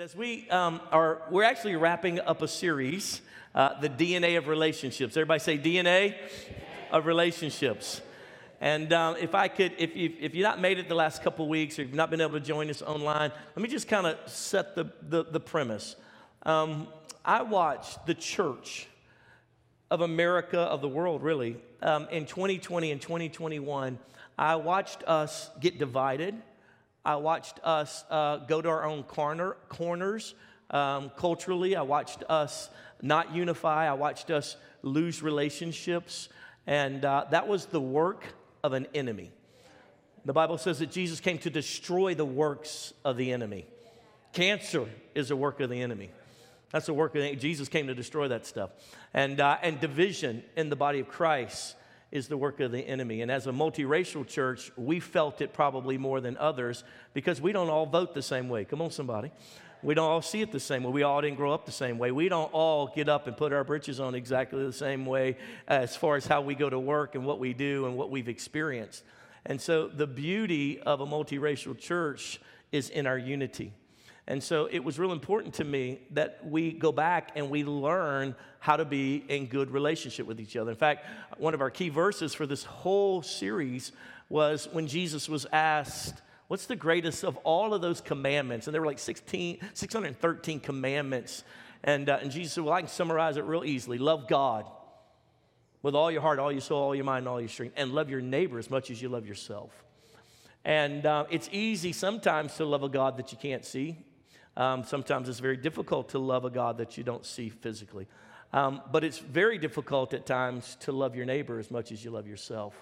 But as we um, are, we're actually wrapping up a series, uh, the DNA of relationships. Everybody say DNA of relationships. And um, if I could, if, you, if you've not made it the last couple weeks or you've not been able to join us online, let me just kind of set the, the, the premise. Um, I watched the church of America, of the world really, um, in 2020 and 2021. I watched us get divided. I watched us uh, go to our own corner, corners um, culturally. I watched us not unify. I watched us lose relationships. And uh, that was the work of an enemy. The Bible says that Jesus came to destroy the works of the enemy. Cancer is a work of the enemy. That's the work of the, Jesus came to destroy that stuff. And, uh, and division in the body of Christ is the work of the enemy. And as a multiracial church, we felt it probably more than others because we don't all vote the same way. Come on, somebody. We don't all see it the same way. We all didn't grow up the same way. We don't all get up and put our britches on exactly the same way as far as how we go to work and what we do and what we've experienced. And so the beauty of a multiracial church is in our unity. And so it was real important to me that we go back and we learn how to be in good relationship with each other. In fact, one of our key verses for this whole series was when Jesus was asked, What's the greatest of all of those commandments? And there were like 16, 613 commandments. And, uh, and Jesus said, Well, I can summarize it real easily love God with all your heart, all your soul, all your mind, all your strength, and love your neighbor as much as you love yourself. And uh, it's easy sometimes to love a God that you can't see. Um, sometimes it's very difficult to love a God that you don't see physically. Um, but it's very difficult at times to love your neighbor as much as you love yourself,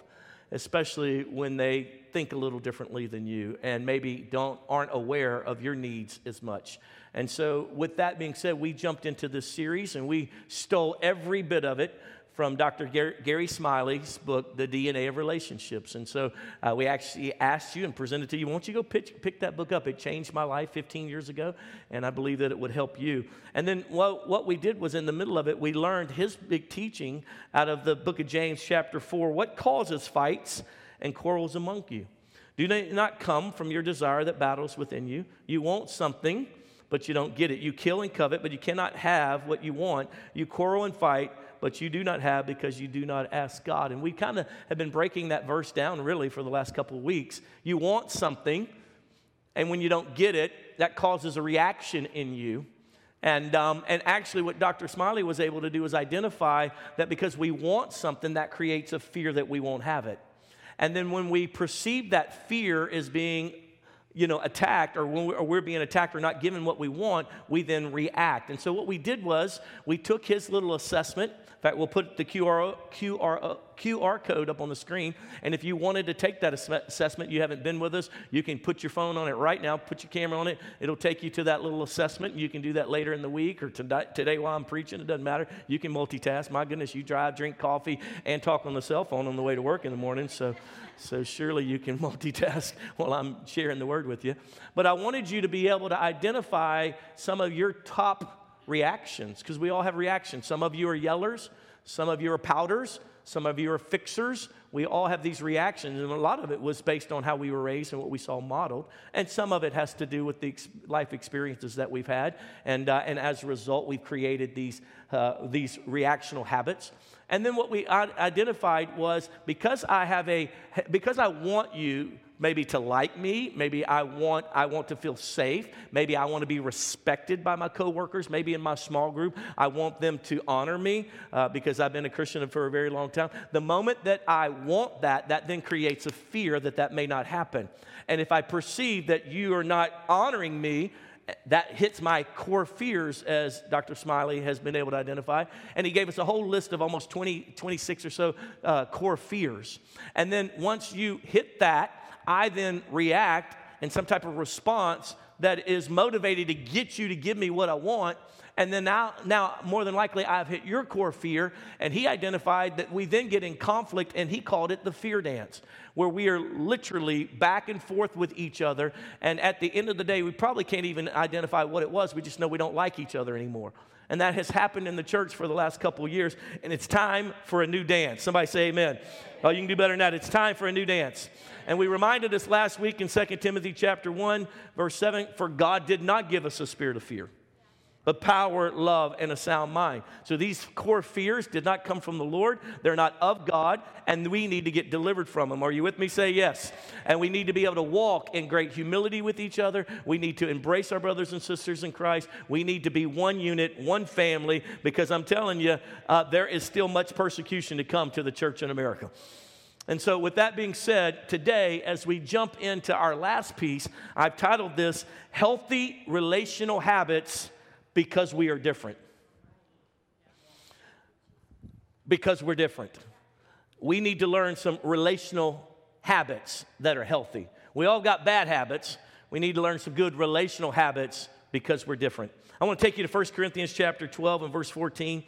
especially when they think a little differently than you and maybe don't, aren't aware of your needs as much. And so, with that being said, we jumped into this series and we stole every bit of it from Dr. Gary Smalley's book, The DNA of Relationships. And so uh, we actually asked you and presented to you, won't you go pick, pick that book up? It changed my life 15 years ago, and I believe that it would help you. And then what, we did was in the middle of it, we learned his big teaching out of the book of James, chapter 4. What causes fights and quarrels among you? Do they not come from your desire that battles within you? You want something, but you don't get it. You kill and covet, but you cannot have what you want. You quarrel and fight but you do not have because you do not ask God. And we kind of have been breaking that verse down really for the last couple of weeks. You want something, and when you don't get it, that causes a reaction in you. And, um, and actually, what Dr. Smalley was able to do is identify that because we want something, that creates a fear that we won't have it. And then when we perceive that fear as being you know, attacked or when or we're being attacked or not given what we want, we then react. And so what we did was we took his little assessment. In fact, we'll put the QR, QR, QR code up on the screen. And if you wanted to take that assessment, you haven't been with us, you can put your phone on it right now, put your camera on it. It'll take you to that little assessment. You can do that later in the week or today while I'm preaching. It doesn't matter. You can multitask. My goodness, you drive, drink coffee, and talk on the cell phone on the way to work in the morning. So, so surely you can multitask while I'm sharing the word with you. But I wanted you to be able to identify some of your top reactions because we all have reactions. Some of you are yellers, some of you are pouters, some of you are fixers. We all have these reactions, and a lot of it was based on how we were raised and what we saw modeled. And some of it has to do with the ex- life experiences that we've had. And, uh, and as a result, we've created these, uh, these reactional habits. And then what we identified was because I have a, because I want you maybe to like me maybe i want i want to feel safe maybe i want to be respected by my coworkers maybe in my small group i want them to honor me uh, because i've been a christian for a very long time the moment that i want that that then creates a fear that that may not happen and if i perceive that you are not honoring me that hits my core fears, as Dr. Smalley has been able to identify. And he gave us a whole list of almost 20, 26 or so uh, core fears. And then once you hit that, I then react in some type of response that is motivated to get you to give me what I want. And then now, now, more than likely, I've hit your core fear. And he identified that we then get in conflict, and he called it the fear dance, where we are literally back and forth with each other. And at the end of the day, we probably can't even identify what it was. We just know we don't like each other anymore. And that has happened in the church for the last couple years. And it's time for a new dance. Somebody say amen. Oh, you can do better than that. It's time for a new dance. And we reminded us last week in 2 Timothy chapter 1, verse 7, for God did not give us a spirit of fear but power, love, and a sound mind. So these core fears did not come from the Lord. They're not of God, and we need to get delivered from them. Are you with me? Say yes. And we need to be able to walk in great humility with each other. We need to embrace our brothers and sisters in Christ. We need to be one unit, one family, because I'm telling you, uh, there is still much persecution to come to the church in America. And so, with that being said, today, as we jump into our last piece, I've titled this Healthy Relational Habits because we are different. Because we're different. We need to learn some relational habits that are healthy. We all got bad habits. We need to learn some good relational habits because we're different. I want to take you to 1 Corinthians chapter 12 and verse 14.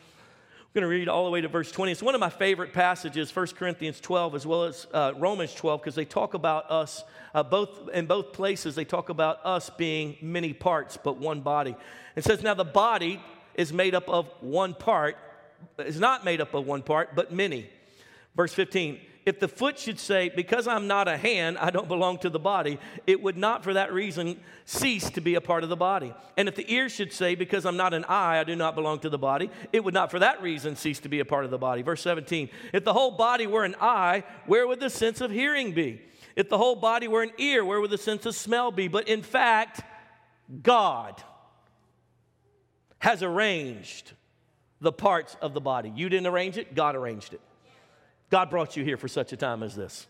I'm going to read all the way to verse 20. It's one of my favorite passages, 1 Corinthians 12 as well as uh, Romans 12, because they talk about us, uh, both in both places, they talk about us being many parts, but one body. It says, Now the body is made up of one part, is not made up of one part, but many. Verse 15, if the foot should say, Because I'm not a hand, I don't belong to the body, it would not for that reason cease to be a part of the body. And if the ear should say, Because I'm not an eye, I do not belong to the body, it would not for that reason cease to be a part of the body. Verse 17, if the whole body were an eye, where would the sense of hearing be? If the whole body were an ear, where would the sense of smell be? But in fact, God has arranged the parts of the body. You didn't arrange it, God arranged it. God brought you here for such a time as this.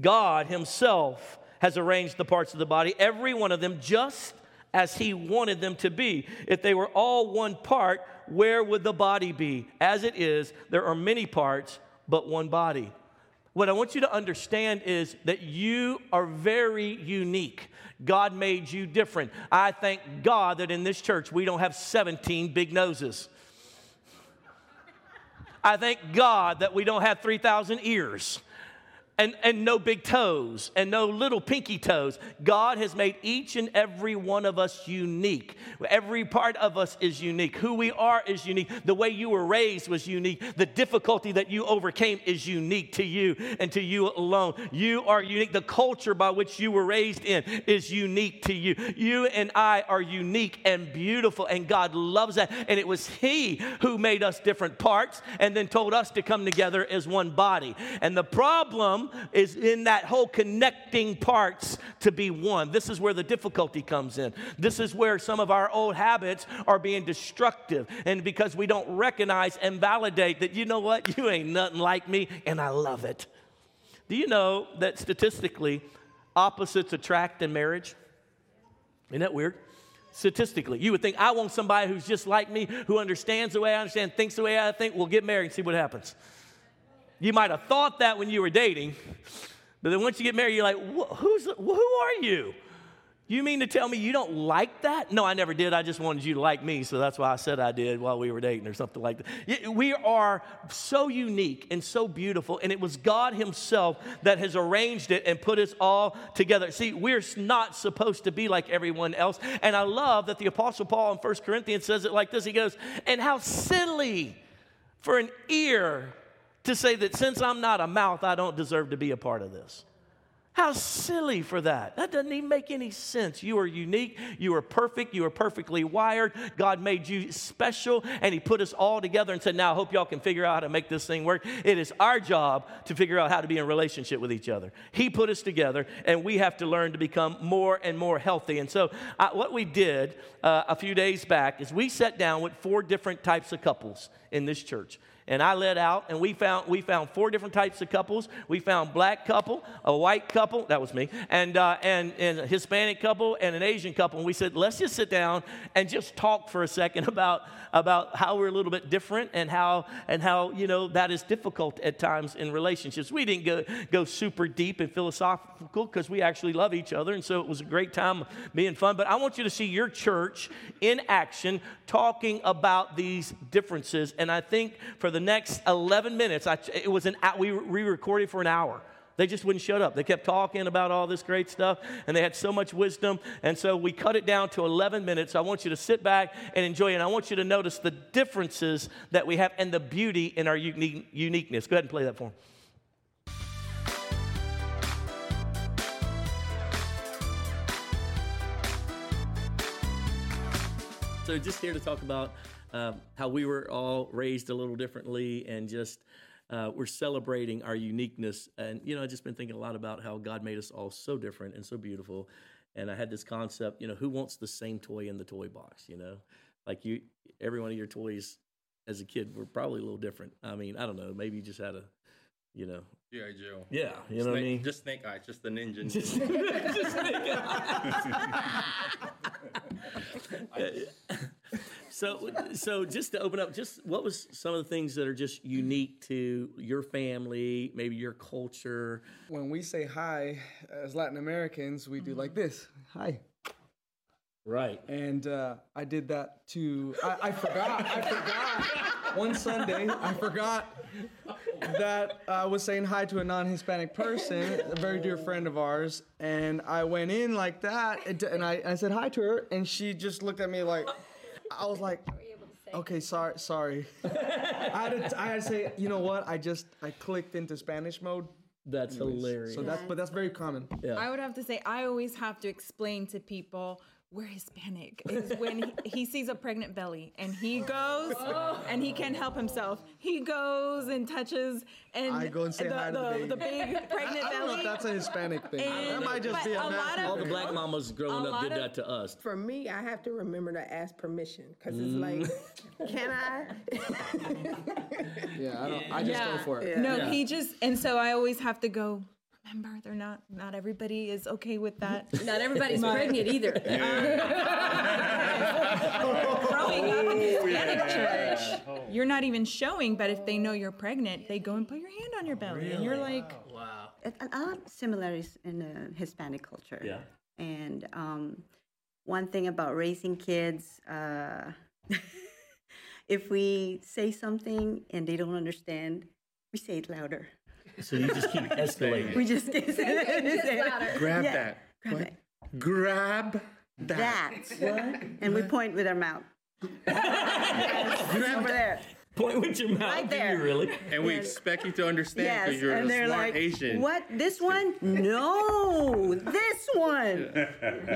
God Himself has arranged the parts of the body, every one of them, just as He wanted them to be. If they were all one part, where would the body be? As it is, there are many parts, but one body. What I want you to understand is that you are very unique. God made you different. I thank God that in this church we don't have 17 big noses. I thank God that we don't have 3,000 ears and, and no big toes and no little pinky toes. God has made each and every one of us unique. Every part of us is unique. Who we are is unique. The way you were raised was unique. The difficulty that you overcame is unique to you and to you alone. You are unique. The culture by which you were raised in is unique to you. You and I are unique and beautiful, and God loves that. And it was He who made us different parts and then told us to come together as one body. And the problem is in that whole connecting parts to be one. This is where the difficulty comes in. This is where some of our old habits are being destructive. And because we don't recognize and validate that, you know what, you ain't nothing like me, and I love it. Do you know that statistically, opposites attract in marriage? Isn't that weird? Statistically, you would think, I want somebody who's just like me, who understands the way I understand, thinks the way I think. We'll get married and see what happens. You might have thought that when you were dating, but then once you get married, you're like, who's, who are you? You mean to tell me you don't like that? No, I never did. I just wanted you to like me, so that's why I said I did while we were dating or something like that. We are so unique and so beautiful, and it was God Himself that has arranged it and put us all together. See, we're not supposed to be like everyone else, and I love that the Apostle Paul in 1 Corinthians says it like this He goes, And how silly for an ear to say that since I'm not a mouth, I don't deserve to be a part of this. How silly for that. That doesn't even make any sense. You are unique. You are perfect. You are perfectly wired. God made you special, and He put us all together and said, Now I hope y'all can figure out how to make this thing work. It is our job to figure out how to be in relationship with each other. He put us together, and we have to learn to become more and more healthy. And so, uh, what we did uh, a few days back is we sat down with four different types of couples in this church and I led out, and we found we found four different types of couples. We found black couple, a white couple, that was me, and uh, and and a Hispanic couple and an Asian couple. And we said, let's just sit down and just talk for a second about about how we're a little bit different and how and how you know that is difficult at times in relationships. We didn't go go super deep and philosophical because we actually love each other, and so it was a great time being fun. But I want you to see your church in action, talking about these differences. And I think for the next 11 minutes, I, it was an we re-recorded for an hour. They just wouldn't shut up. They kept talking about all this great stuff, and they had so much wisdom. And so we cut it down to 11 minutes. I want you to sit back and enjoy it. And I want you to notice the differences that we have and the beauty in our unique, uniqueness. Go ahead and play that for them. So, just here to talk about uh, how we were all raised a little differently and just uh, we're celebrating our uniqueness. And, you know, I've just been thinking a lot about how God made us all so different and so beautiful. And I had this concept, you know, who wants the same toy in the toy box, you know? Like you, every one of your toys as a kid were probably a little different. I mean, I don't know, maybe you just had a, you know. Yeah, Joe. Yeah, you know snake, what I mean? Just snake eyes, just the ninja. Just, just snake eyes. So, so just to open up, just what was some of the things that are just unique to your family, maybe your culture? When we say hi, as Latin Americans, we do like this. Hi. Right. And uh, I did that to. I, I forgot. I forgot. One Sunday, I forgot that I was saying hi to a non-Hispanic person, a very dear friend of ours, and I went in like that, and, and I, I said hi to her, and she just looked at me like. I was like, okay, sorry, sorry. I, had to, I had to say, you know what? I just I clicked into Spanish mode. That's hilarious. So that's but that's very common. Yeah. I would have to say I always have to explain to people we're Hispanic. Is when he, he sees a pregnant belly and he goes and he can't help himself. He goes and touches and I go and say the, hi to the baby. the big pregnant I don't know belly. if that's a Hispanic thing. And- that might just be a, a lot of- All the black mamas growing up did lot that to us. For me, I have to remember to ask permission because it's Mm. like, can I? yeah, I don't. I just go for it. No, Yeah. he just and so I always have to go. Remember, they're not. Not everybody is okay with that. Not everybody's pregnant either. Growing up in Hispanic church, you're not even showing, but if they know you're pregnant, they go and put your hand on your belly, and you're like, Wow. a a lot of similarities in the Hispanic culture. Yeah. And um, one thing about raising kids, uh, if we say something and they don't understand, we say it louder. So you just keep escalating. We just, say it. Grab Yeah. that. Grab What? it. Grab that. That. And we point with our mouth. Over there. Point with your mouth. Right do you there. really? And we expect you to understand because Yes, you're and a they're smart like, Asian. "What? This one? No, this one.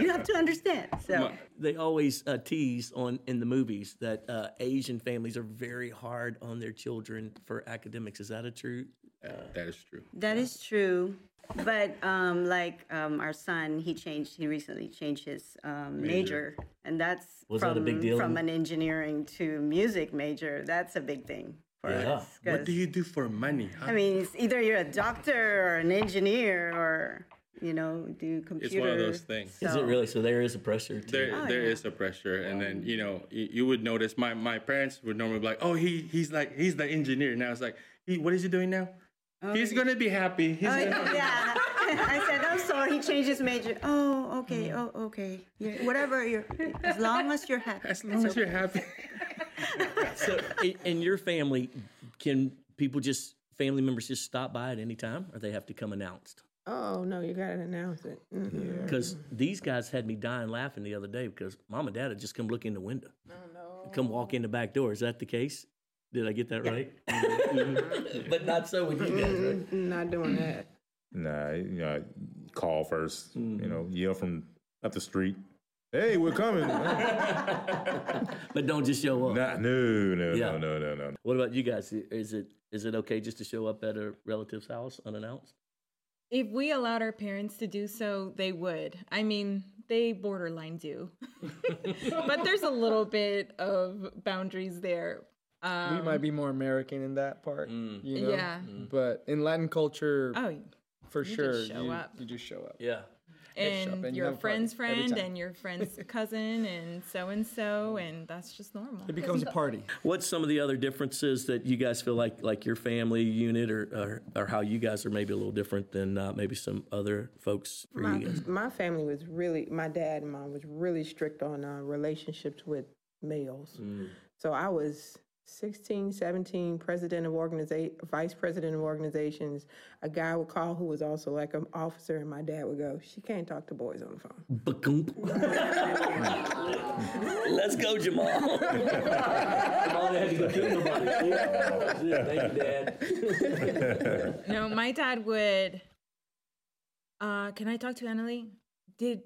You have to understand." So, They always uh, tease on in the movies that uh, Asian families are very hard on their children for academics. Is that a true? That is true. That is true. But um, like um, our son, he changed. He recently changed his um, major. and that's Was that from a big deal? from an engineering to music major. That's a big thing for Yeah. us. What 'cause, do you do for money? Huh? I mean, it's either you're a doctor or an engineer or you know do computer. It's one of those things. Is it really? So there is a pressure. To, There, Oh, there yeah. is a pressure, and then you know you, you would notice. My my parents would normally be like, "Oh, he he's like he's the engineer." Now it's like, he, what is he doing now? Oh, he's gonna be happy. He's Oh, gonna, yeah. I said, oh, I'm sorry, he changed his major. Oh, okay, mm. oh, okay. Yeah, whatever, you're, as long as you're happy. as long as you're happy. So in, in your family, can people just family members just stop by at any time, or they have to come announced? Oh no, you gotta announce it. Mm-hmm. Because these guys had me dying laughing the other day because mom and dad had just come look in the window, oh, come walk in the back door. Is that the case? Did I get that right? but not so with you guys, right? Not doing that. Nah, you know, call 1st Mm-hmm. You know, yell from up the street. Hey, we're coming. But don't just show up. no, no, Yeah. no, no, no, no. What about you guys? Is it is it okay just to show up at a relative's house unannounced? if we allowed our parents to do so, they would. I mean, they borderline do, but there's a little bit of boundaries there. Um, we might be more American in that part. Mm. You know? Yeah. But in Latin culture, oh, for you sure, just show you, up. you just show up. Yeah. show and and your have a party friend's friend and your friend's cousin and so and so, and that's just normal. It becomes a party. What's some of the other differences that you guys feel like like your family unit or or, or how you guys are maybe a little different than uh, maybe some other folks for My, you guys? my family was really, my dad and mom was really strict on uh, relationships with males. Mm. So I was 16, 17, president of organization, vice president of organizations. A guy would call who was also like an officer, and my dad would go, "She can't talk to boys on the phone." Ba-goomp. Let's go, Jamal. Jamal had to go kill somebody. Yeah. Thank you, Dad. No, my dad would. Uh, can I talk to Annalie? Did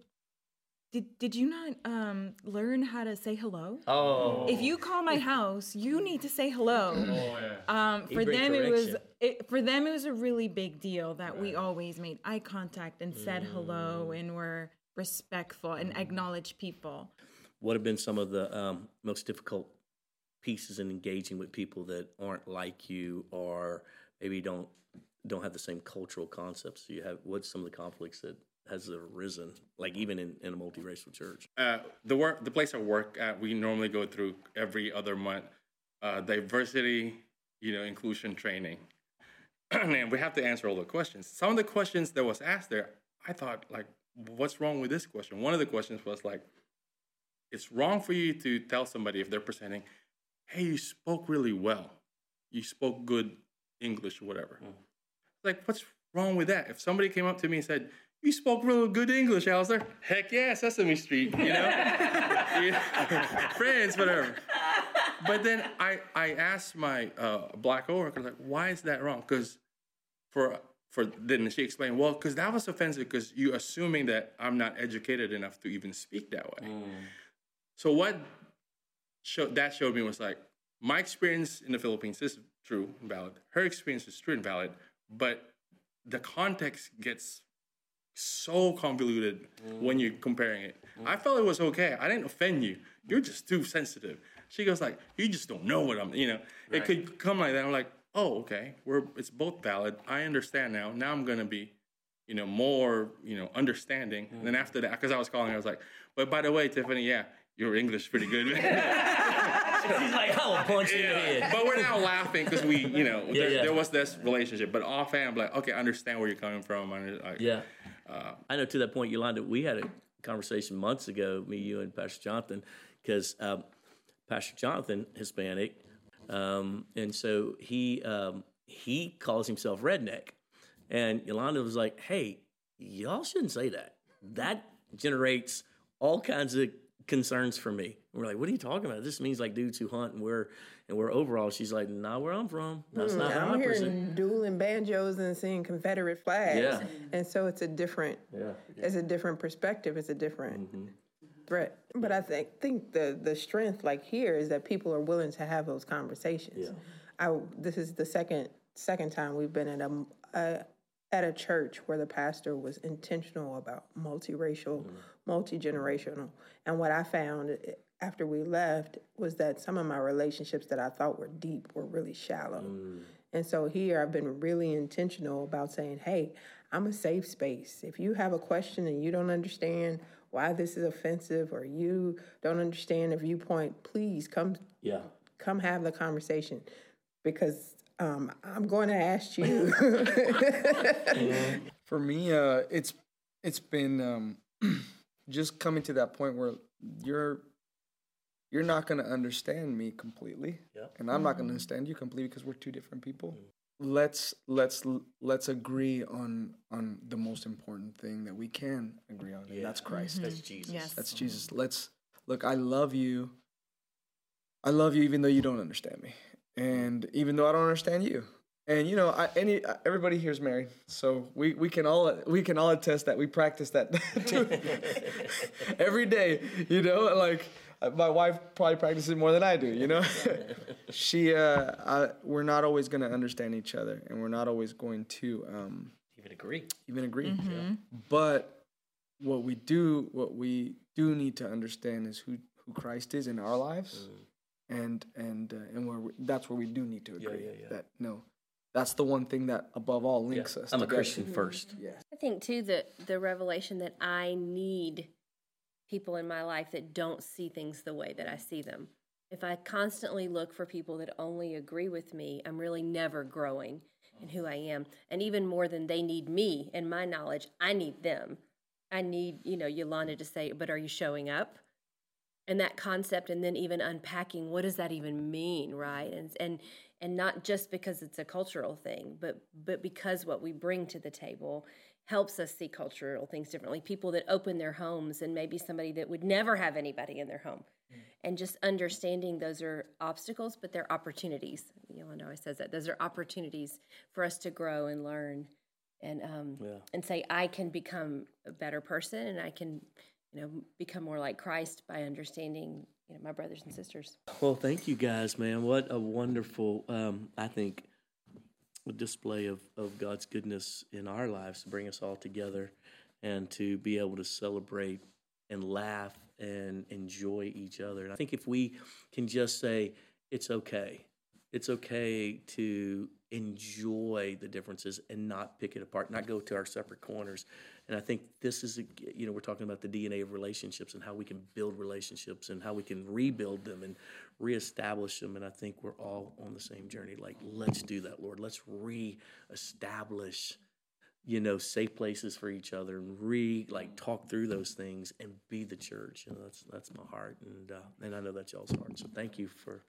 did did you not um learn how to say hello? Oh. If you call my house, you need to say hello. Oh, yeah. Um, for Great them, it was it, for them it was a really big deal that we always made eye contact and said hello Mm. and were respectful and acknowledged people. What have been some of the um, most difficult pieces in engaging with people that aren't like you or maybe don't don't have the same cultural concepts you have? What's some of the conflicts that has arisen, like even in, in a multiracial church? uh, the work, the place I work at, we normally go through every other month uh, diversity, you know, inclusion training, and we have to answer all the questions. Some of the questions that was asked there, I thought like, what's wrong with this question? One of the questions was like, it's wrong for you to tell somebody if they're presenting, hey, you spoke really well, you spoke good English or whatever. Like, what's wrong with that? If somebody came up to me and said, you spoke real good English, Alistair. Heck yeah, Sesame Street, you know? Friends, whatever. But then I, I asked my uh, black coworker, like, why is that wrong? Because for, for, then she explained, well, because that was offensive because you assuming that I'm not educated enough to even speak that way. So what show, that showed me was like, my experience in the Philippines is true and valid. Her experience is true and valid, but the context gets so convoluted mm. when you're comparing it. Mm. I felt it was okay. I didn't offend you. You're just too sensitive. She goes like, you just don't know what I'm. You know, it could come like that. I'm like, oh, okay. We're it's both valid. I understand now. Now I'm gonna be, you know, more you know understanding. And then mm. after that, because I was calling, I was like, but by the way, Tiffany, yeah, your English is pretty good. She's like, I will punch you in the Yeah, head. but we're now laughing because we, you know, there, yeah. there was this relationship. But offhand, I'm like, okay, I understand where you're coming from. I, I, Yeah. I know to that point, Yolanda, we had a conversation months ago, me, you, and Pastor Jonathan, because um, Pastor Jonathan, Hispanic, um, and so he um, he calls himself redneck. And Yolanda was like, hey, y'all shouldn't say that. That generates all kinds of concerns for me. And we're like, what are you talking about? This means like dudes who hunt and we're and we're overall. She's like, not where I'm from. That's not how I'm I hearing dueling banjos and seeing Confederate flags. Yeah. And so it's a different, Yeah. it's a different perspective. It's a different Mm-hmm. threat. But I think think the the strength like here is that people are willing to have those conversations. I this is the second second time we've been at a, a at a church where the pastor was intentional about multiracial, multi generational, and what I found eh, after we left was that some of my relationships that I thought were deep were really shallow. And so here I've been really intentional about saying, hey, I'm a safe space. If you have a question and you don't understand why this is offensive or you don't understand a viewpoint, please come Yeah. come have the conversation because um, I'm going to ask you. For me, uh, it's it's been um, just coming to that point where you're you're not gonna understand me completely, Yeah. and I'm not gonna mm-hmm. understand you completely because we're two different people. Let's let's let's agree on on the most important thing that we can agree on, and that's Christ. Mm-hmm. That's Jesus. Yes. That's Jesus. Let's look. I love you. I love you, even though you don't understand me, and even though I don't understand you. And you know, I, any everybody here's married, so we, we can all we can all attest that we practice that too. every day. You know, like my wife probably practices more than I do. You know, she uh, I, we're not always going to understand each other, and we're not always going to um, Even agree. even agree. But what we do, what we do need to understand is who who Christ is in our lives, and and uh, and where we, that's where we do need to agree. yeah, yeah, yeah. That no, that's the one thing that above all links us. I'm a. Christian mm-hmm. first. I think too that the revelation that I need people in my life that don't see things the way that I see them. If I constantly look for people that only agree with me, I'm really never growing in who I am. And even more than they need me and my knowledge, I need them. I need, you know, Yolanda to say, but are you showing up? and that concept and then even unpacking what does that even mean right and and and not just because it's a cultural thing but but because what we bring to the table helps us see cultural things differently. People that open their homes and maybe somebody that would never have anybody in their home. And just understanding those are obstacles but they're opportunities. Yolanda always says that those are opportunities for us to grow and learn and um, Yeah. and say I can become a better person and I can you know become more like Christ by understanding you know my brothers and sisters. Well, thank you guys, man. What a wonderful, um, I think, display of, of God's goodness in our lives to bring us all together and to be able to celebrate and laugh and enjoy each other. And I think if we can just say, it's okay, it's okay to enjoy the differences and not pick it apart, not go to our separate corners. And I think this is, a, you know, we're talking about the DNA of relationships and how we can build relationships and how we can rebuild them and reestablish them. And I think we're all on the same journey. Like, let's do that, Lord. Let's reestablish, you know, safe places for each other and re like talk through those things and be the church. And that's that's my heart, and uh, and I know that's y'all's heart. So thank you for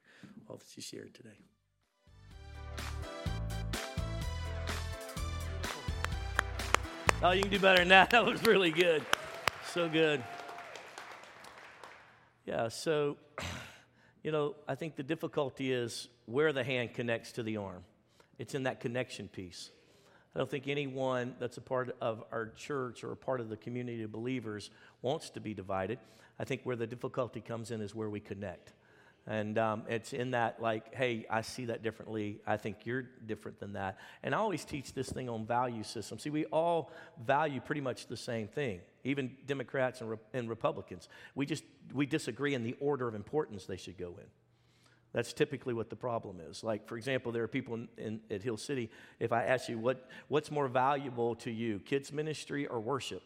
all that you shared today. Oh, you can do better than that. That was really good. So good. Yeah, so, you know, I think the difficulty is where the hand connects to the arm. It's in that connection piece. I don't think anyone that's a part of our church or a part of the community of believers wants to be divided. I think where the difficulty comes in is where we connect. And um, it's in that, like, hey, I see that differently. I think you're different than that. And I always teach this thing on value system. See, we all value pretty much the same thing, even Democrats and, Re- and Republicans. We just we disagree in the order of importance they should go in. That's typically what the problem is. Like, for example, there are people in, in, at Hill City. If I ask you what, what's more valuable to you, kids ministry or worship,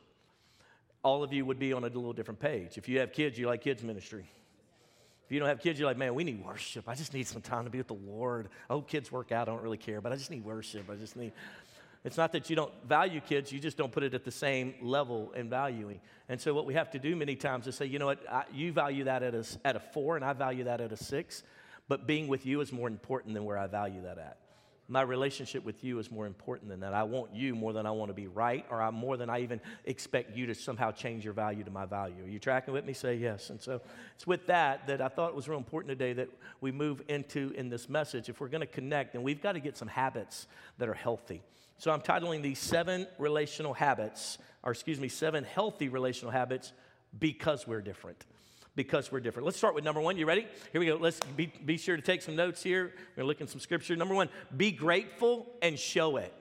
all of you would be on a little different page. If you have kids, you like kids ministry. If you don't have kids, you're like, man, we need worship. I just need some time to be with the Lord. Hope kids work out. I don't really care, but I just need worship. I just need. It's not that you don't value kids, you just don't put it at the same level in valuing. And so, what we have to do many times is say, you know what, I, you value that at a, at a four, and I value that at a six, but being with you is more important than where I value that at. My relationship with you is more important than that. I want you more than I want to be right, or I, more than I even expect you to somehow change your value to my value. Are you tracking with me? Say yes. And so it's with that that I thought it was real important today that we move into in this message. If we're going to connect, then we've got to get some habits that are healthy. So I'm titling these seven relational habits, or excuse me, seven healthy relational habits because we're different because we're different. Let's start with number one. You ready? Here we go. Let's be, be sure to take some notes here. We're looking some scripture. Number one, be grateful and show it.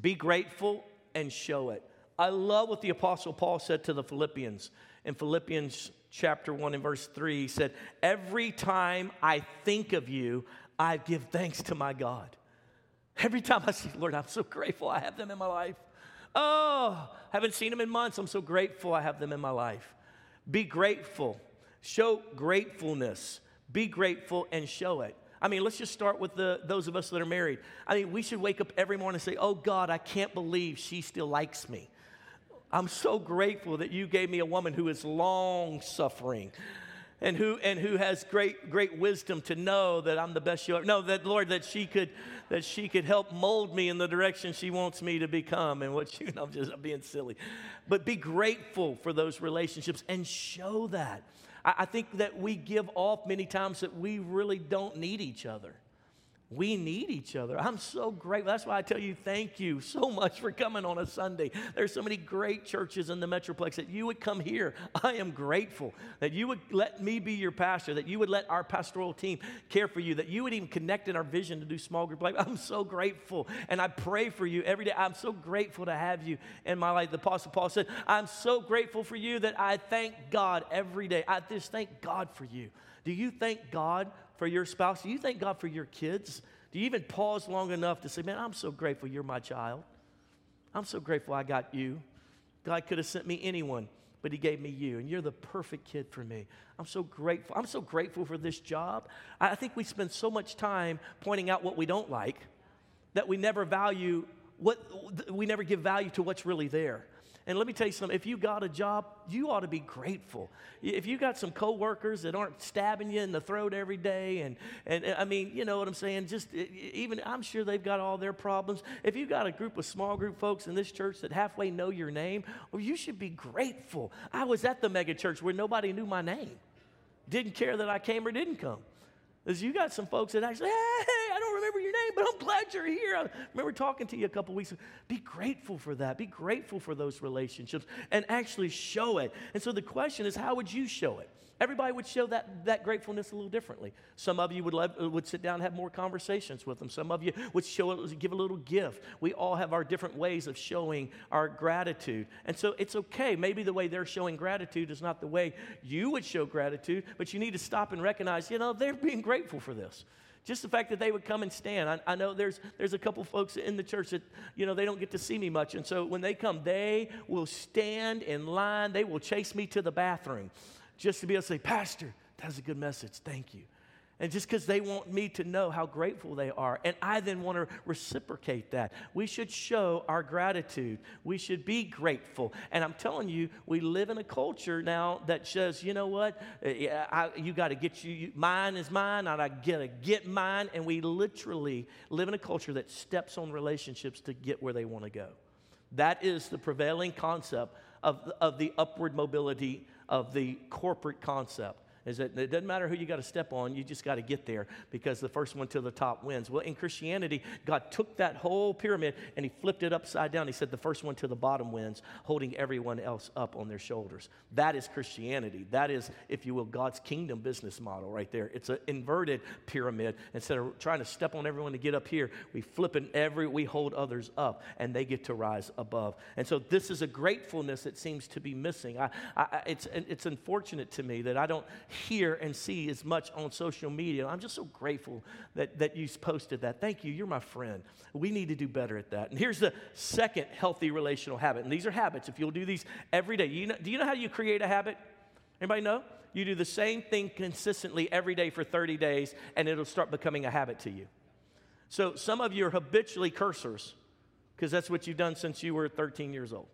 Be grateful and show it. I love what the Apostle Paul said to the Philippians. In Philippians chapter 1 and verse 3, he said, Every time I think of you, I give thanks to my God. Every time I see, Lord, I'm so grateful I have them in my life. Oh, I haven't seen them in months. I'm so grateful I have them in my life. Be grateful. Show gratefulness. Be grateful and show it. I mean, let's just start with the, those of us that are married. I mean, we should wake up every morning and say, Oh God, I can't believe she still likes me. I'm so grateful that you gave me a woman who is long suffering and who and who has great great wisdom to know that I'm the best you ever no that Lord that she could that she could help mold me in the direction she wants me to become and what you know I'm just I'm being silly. But be grateful for those relationships and show that. I, I think that we give off many times that we really don't need each other we need each other. I'm so grateful. That's why I tell you, thank you so much for coming on a Sunday. There's so many great churches in the Metroplex that you would come here. I am grateful that you would let me be your pastor, that you would let our pastoral team care for you, that you would even connect in our vision to do small group life. I'm so grateful. And I pray for you every day. I'm so grateful to have you in my life. The Apostle Paul said, I'm so grateful for you that I thank God every day. I just thank God for you. Do you thank God for your spouse? Do you thank God for your kids? Do you even pause long enough to say, Man, I'm so grateful you're my child? I'm so grateful I got you. God could have sent me anyone, but He gave me you, and you're the perfect kid for me. I'm so grateful. I'm so grateful for this job. I think we spend so much time pointing out what we don't like that we never value what we never give value to what's really there. And let me tell you something, if you got a job, you ought to be grateful. If you got some coworkers that aren't stabbing you in the throat every day, and, and I mean, you know what I'm saying, just even, I'm sure they've got all their problems. If you got a group of small group folks in this church that halfway know your name, well, you should be grateful. I was at the mega church where nobody knew my name, didn't care that I came or didn't come. Is you got some folks that actually, hey, I don't remember your name, but I'm glad you're here. I remember talking to you a couple weeks ago. Be grateful for that. Be grateful for those relationships and actually show it. And so the question is, how would you show it? Everybody would show that, that gratefulness a little differently. Some of you would, love, uh, would sit down and have more conversations with them. Some of you would show give a little gift. We all have our different ways of showing our gratitude. And so it's okay. Maybe the way they're showing gratitude is not the way you would show gratitude, but you need to stop and recognize, you know, they're being grateful for this just the fact that they would come and stand I, I, know there's there's a couple folks in the church that you know they don't get to see me much and so when they come they will stand in line they will chase me to the bathroom just to be able to say, Pastor, that's a good message. Thank you. And just because they want me to know how grateful they are. And I then want to reciprocate that. We should show our gratitude. We should be grateful. And I'm telling you, we live in a culture now that says, you know what? Uh, I, you got to get you, mine is mine, I got to get mine. And we literally live in a culture that steps on relationships to get where they want to go. That is the prevailing concept of, of the upward mobility of the corporate concept is that it doesn't matter who you got to step on, you just got to get there because the first one to the top wins. Well, in Christianity, God took that whole pyramid and he flipped it upside down. He said the first one to the bottom wins, holding everyone else up on their shoulders. That is Christianity. That is, if you will, God's kingdom business model right there. It's an inverted pyramid. Instead of trying to step on everyone to get up here, we flip it every, we hold others up and they get to rise above. And so this is a gratefulness that seems to be missing. I, I, it's, it's unfortunate to me that I don't hear and see as much on social media. I'm just so grateful that, that you posted that. Thank you. You're my friend. We need to do better at that. And here's the second healthy relational habit. And these are habits. If you'll do these every day, you know, do you know how you create a habit? Anybody know? You do the same thing consistently every day for 30 days, and it'll start becoming a habit to you. So some of you are habitually cursors because that's what you've done since you were 13 years old.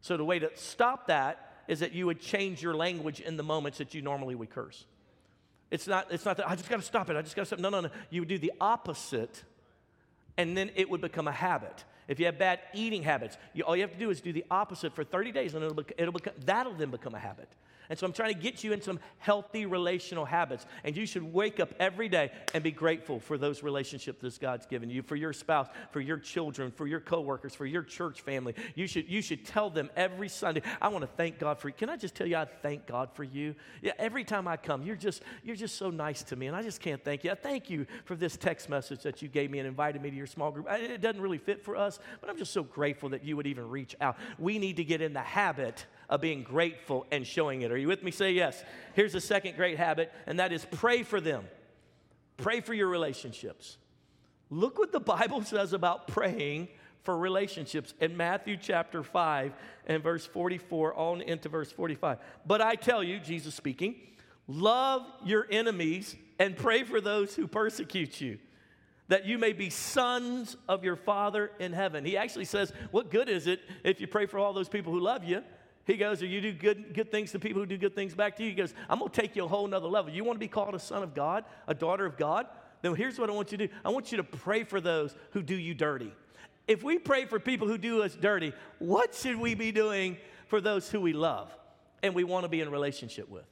So the way to stop that is that you would change your language in the moments that you normally would curse. It's not, it's not that I just got to stop it. I just got to stop. No, no, no. You would do the opposite, and then it would become a habit. If you have bad eating habits, you, all you have to do is do the opposite for 30 days, and it'll, it'll become, that'll then become a habit. And so I'm trying to get you in some healthy relational habits. And you should wake up every day and be grateful for those relationships that God's given you, for your spouse, for your children, for your coworkers, for your church family. You should, you should tell them every Sunday, I want to thank God for you. Can I just tell you I thank God for you? Yeah, every time I come, you're just, you're just so nice to me. And I just can't thank you. I thank you for this text message that you gave me and invited me to your small group. It doesn't really fit for us, but I'm just so grateful that you would even reach out. We need to get in the habit of being grateful and showing it. Are you with me? Say yes. Here's the second great habit, and that is pray for them. Pray for your relationships. Look what the Bible says about praying for relationships in Matthew chapter 5 and verse 44 on into verse 45. But I tell you, Jesus speaking, love your enemies and pray for those who persecute you that you may be sons of your Father in heaven. He actually says, What good is it if you pray for all those people who love you he goes, or you do good, good things to people who do good things back to you. He goes, I'm going to take you a whole nother level. You want to be called a son of God, a daughter of God? Then here's what I want you to do I want you to pray for those who do you dirty. If we pray for people who do us dirty, what should we be doing for those who we love and we want to be in relationship with?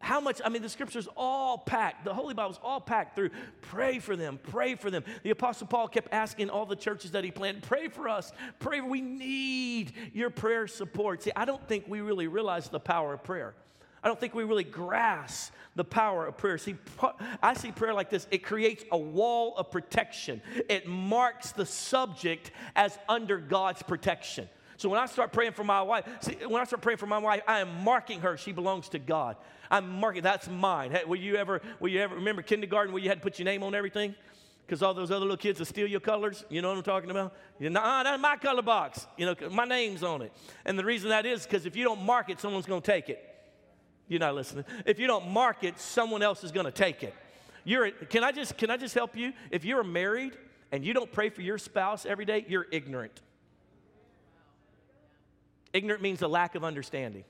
How much, I mean, the scripture's all packed. The Holy Bible's all packed through. Pray for them, pray for them. The Apostle Paul kept asking all the churches that he planted, pray for us, pray. We need your prayer support. See, I don't think we really realize the power of prayer. I don't think we really grasp the power of prayer. See, I see prayer like this it creates a wall of protection, it marks the subject as under God's protection. So when I start praying for my wife, see, when I start praying for my wife, I am marking her. She belongs to God. I'm marking, that's mine. Hey, will you ever, will you ever remember kindergarten where you had to put your name on everything? Because all those other little kids will steal your colors. You know what I'm talking about? You know, nah, that's my color box. You know, my name's on it. And the reason that is because if you don't mark it, someone's going to take it. You're not listening. If you don't mark it, someone else is going to take it. You're, can I just can I just help you? If you're married and you don't pray for your spouse every day, you're ignorant. Ignorant means a lack of understanding.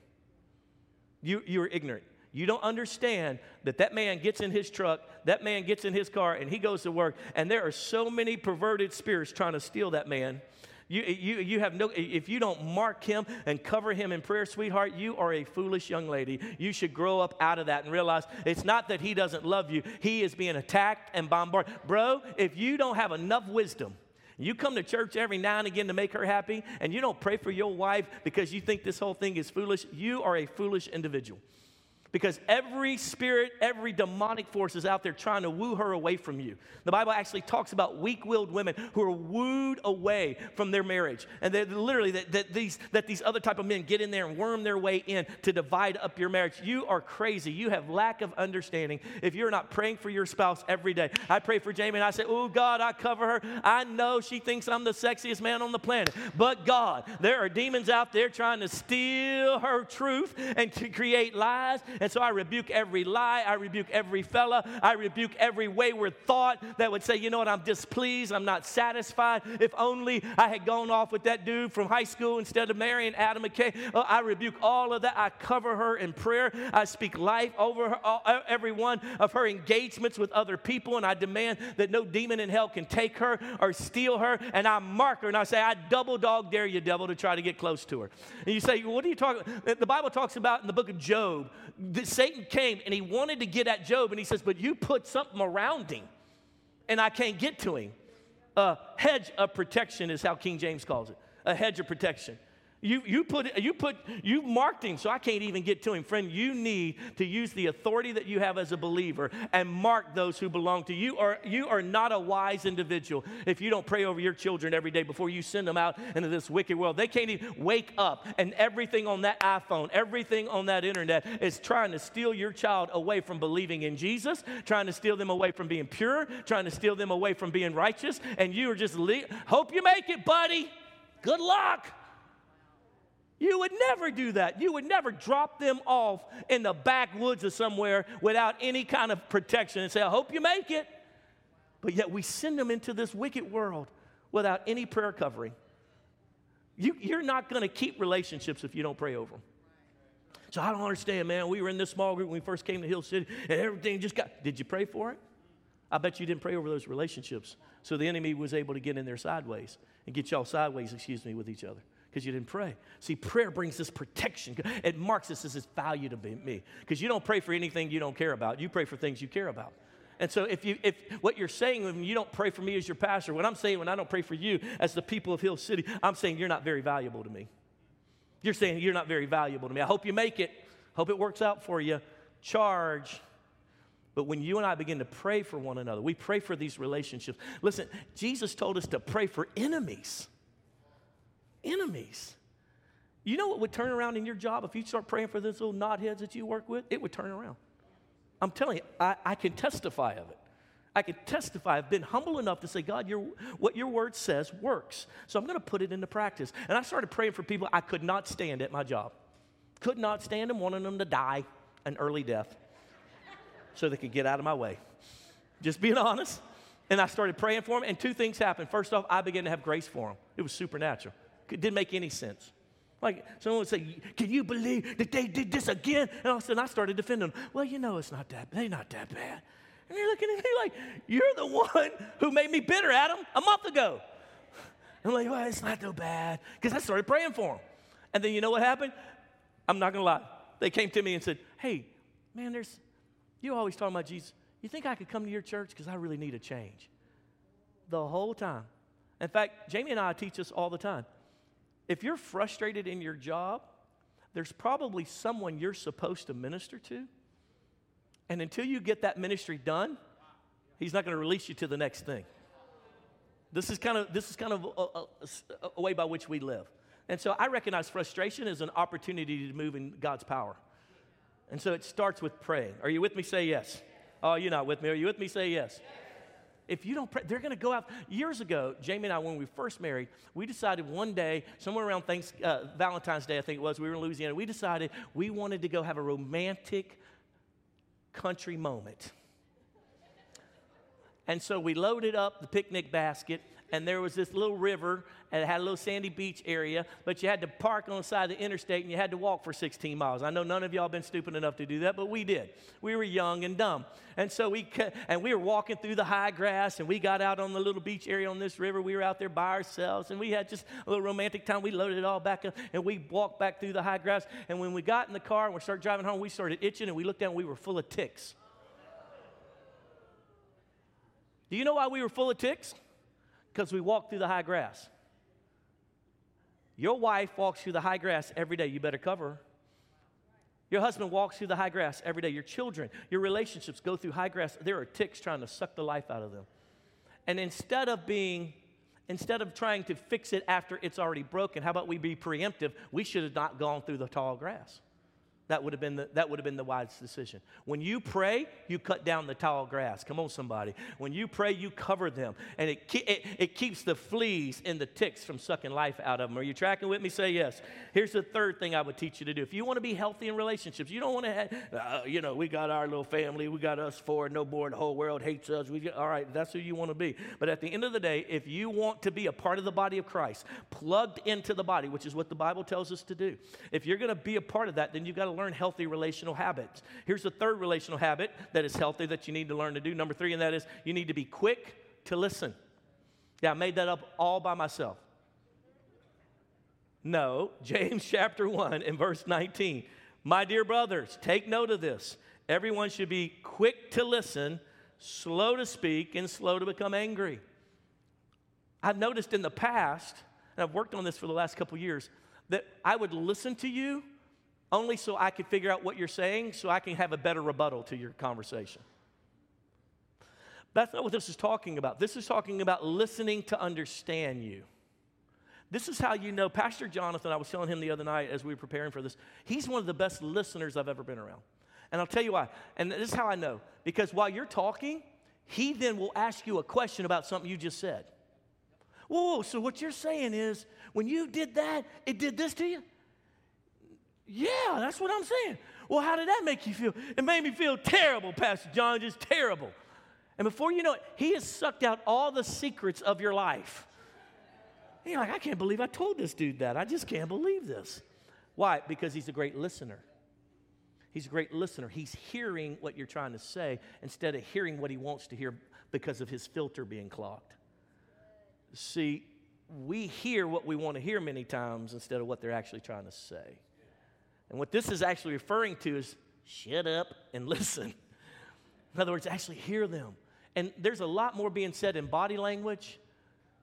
You, you're ignorant. You don't understand that that man gets in his truck, that man gets in his car, and he goes to work, and there are so many perverted spirits trying to steal that man. You, you, you have no, if you don't mark him and cover him in prayer, sweetheart, you are a foolish young lady. You should grow up out of that and realize it's not that he doesn't love you, he is being attacked and bombarded. Bro, if you don't have enough wisdom, you come to church every now and again to make her happy, and you don't pray for your wife because you think this whole thing is foolish, you are a foolish individual. Because every spirit, every demonic force is out there trying to woo her away from you. The Bible actually talks about weak willed women who are wooed away from their marriage. And they're literally that, that, these, that these other type of men get in there and worm their way in to divide up your marriage. You are crazy. You have lack of understanding if you're not praying for your spouse every day. I pray for Jamie and I say, Oh God, I cover her. I know she thinks I'm the sexiest man on the planet. But God, there are demons out there trying to steal her truth and to create lies and so I rebuke every lie. I rebuke every fella. I rebuke every wayward thought that would say, you know what, I'm displeased. I'm not satisfied. If only I had gone off with that dude from high school instead of marrying Adam McCain. Oh, uh, I rebuke all of that. I cover her in prayer. I speak life over her, all, uh, every one of her engagements with other people. And I demand that no demon in hell can take her or steal her. And I mark her and I say, I double dog dare you, devil, to try to get close to her. And you say, what are you talking The Bible talks about in the book of Job that Satan came and he wanted to get at Job, and he says, But you put something around him, and I can't get to him. A hedge of protection is how King James calls it a hedge of protection. You, you, put, you, put, you marked him, so I can't even get to him. Friend, you need to use the authority that you have as a believer and mark those who belong to you. Are, you are not a wise individual if you don't pray over your children every day before you send them out into this wicked world. They can't even wake up, and everything on that iPhone, everything on that internet is trying to steal your child away from believing in Jesus, trying to steal them away from being pure, trying to steal them away from being righteous, and you are just, le- hope you make it, buddy. Good luck. You would never do that. You would never drop them off in the backwoods of somewhere without any kind of protection and say, I hope you make it. But yet we send them into this wicked world without any prayer covering. You, are not going to keep relationships if you don't pray over them. So I don't understand, man. We were in this small group when we first came to Hill City, and everything just got. Did you pray for it? I bet you didn't pray over those relationships. So the enemy was able to get in there sideways and get y'all sideways, excuse me, with each other because you didn't pray. See, prayer brings this protection. It marks this as its value to me because you don't pray for anything you don't care about. You pray for things you care about. And so, if you, if what you're saying when you don't pray for me as your pastor, what I'm saying when I don't pray for you as the people of Hill City, I'm saying you're not very valuable to me. You're saying you're not very valuable to me. I hope you make it. Hope it works out for you. Charge. But when you and I begin to pray for one another, we pray for these relationships. Listen, Jesus told us to pray for enemies enemies. You know what would turn around in your job if you start praying for those little knotheads that you work with? It would turn around. I'm telling you, I, I can testify of it. I can testify. I've been humble enough to say, God, your, what your word says works. So I'm going to put it into practice. And I started praying for people I could not stand at my job. Could not stand them, wanting them to die an early death so they could get out of my way. Just being honest. And I started praying for them, and two things happened. First off, I began to have grace for them. It was supernatural. It didn't make any sense. Like someone would say, Can you believe that they did this again? And all of a sudden I started defending them. Well, you know it's not that they're not that bad. And they're looking at me like, You're the one who made me bitter at them a month ago. I'm like, well, it's not so bad. Because I started praying for them. And then you know what happened? I'm not gonna lie. They came to me and said, Hey, man, there's you always talking about Jesus. You think I could come to your church? Because I really need a change. The whole time. In fact, Jamie and I teach us all the time. If you're frustrated in your job, there's probably someone you're supposed to minister to. And until you get that ministry done, he's not going to release you to the next thing. This is kind of, this is kind of a, a, a way by which we live. And so I recognize frustration as an opportunity to move in God's power. And so it starts with praying. Are you with me? Say yes. Oh, you're not with me. Are you with me? Say yes. If you don't pray, they're going to go out. Years ago, Jamie and I, when we first married, we decided one day, somewhere around thanks, uh, Valentine's Day, I think it was, we were in Louisiana, we decided we wanted to go have a romantic country moment. And so we loaded up the picnic basket and there was this little river, and it had a little sandy beach area, but you had to park on the side of the interstate and you had to walk for 16 miles. I know none of y'all been stupid enough to do that, but we did. We were young and dumb. And so we, and we were walking through the high grass, and we got out on the little beach area on this river. We were out there by ourselves, and we had just a little romantic time. We loaded it all back up, and we walked back through the high grass. And when we got in the car and we started driving home, we started itching, and we looked down, and we were full of ticks. Do you know why we were full of ticks? Because we walk through the high grass. Your wife walks through the high grass every day. You better cover her. Your husband walks through the high grass every day. Your children, your relationships go through high grass. There are ticks trying to suck the life out of them. And instead of being, instead of trying to fix it after it's already broken, how about we be preemptive? We should have not gone through the tall grass. That would have been the, that would have been the wise decision. When you pray, you cut down the tall grass. Come on, somebody. When you pray, you cover them, and it, it, it keeps the fleas and the ticks from sucking life out of them. Are you tracking with me? Say yes. Here's the third thing I would teach you to do. If you want to be healthy in relationships, you don't want to have, uh, you know, we got our little family, we got us four, no more, the whole world hates us. We all right, that's who you want to be. But at the end of the day, if you want to be a part of the body of Christ, plugged into the body, which is what the Bible tells us to do, if you're going to be a part of that, then you've got to learn healthy relational habits. Here's the third relational habit that is healthy that you need to learn to do. Number three, and that is you need to be quick to listen. Yeah, I made that up all by myself. No, James chapter 1 and verse 19. My dear brothers, take note of this. Everyone should be quick to listen, slow to speak, and slow to become angry. I've noticed in the past, and I've worked on this for the last couple years, that I would listen to you only so I could figure out what you're saying so I can have a better rebuttal to your conversation. That's not what this is talking about. This is talking about listening to understand you. This is how you know Pastor Jonathan, I was telling him the other night as we were preparing for this, he's one of the best listeners I've ever been around. And I'll tell you why. And this is how I know. Because while you're talking, he then will ask you a question about something you just said. Whoa, so what you're saying is when you did that, it did this to you? Yeah, that's what I'm saying. Well, how did that make you feel? It made me feel terrible, Pastor John, just terrible. And before you know it, he has sucked out all the secrets of your life. And you're like, I can't believe I told this dude that. I just can't believe this. Why? Because he's a great listener. He's a great listener. He's hearing what you're trying to say instead of hearing what he wants to hear because of his filter being clogged. See, we hear what we want to hear many times instead of what they're actually trying to say. And what this is actually referring to is shut up and listen. In other words, actually hear them. And there's a lot more being said in body language,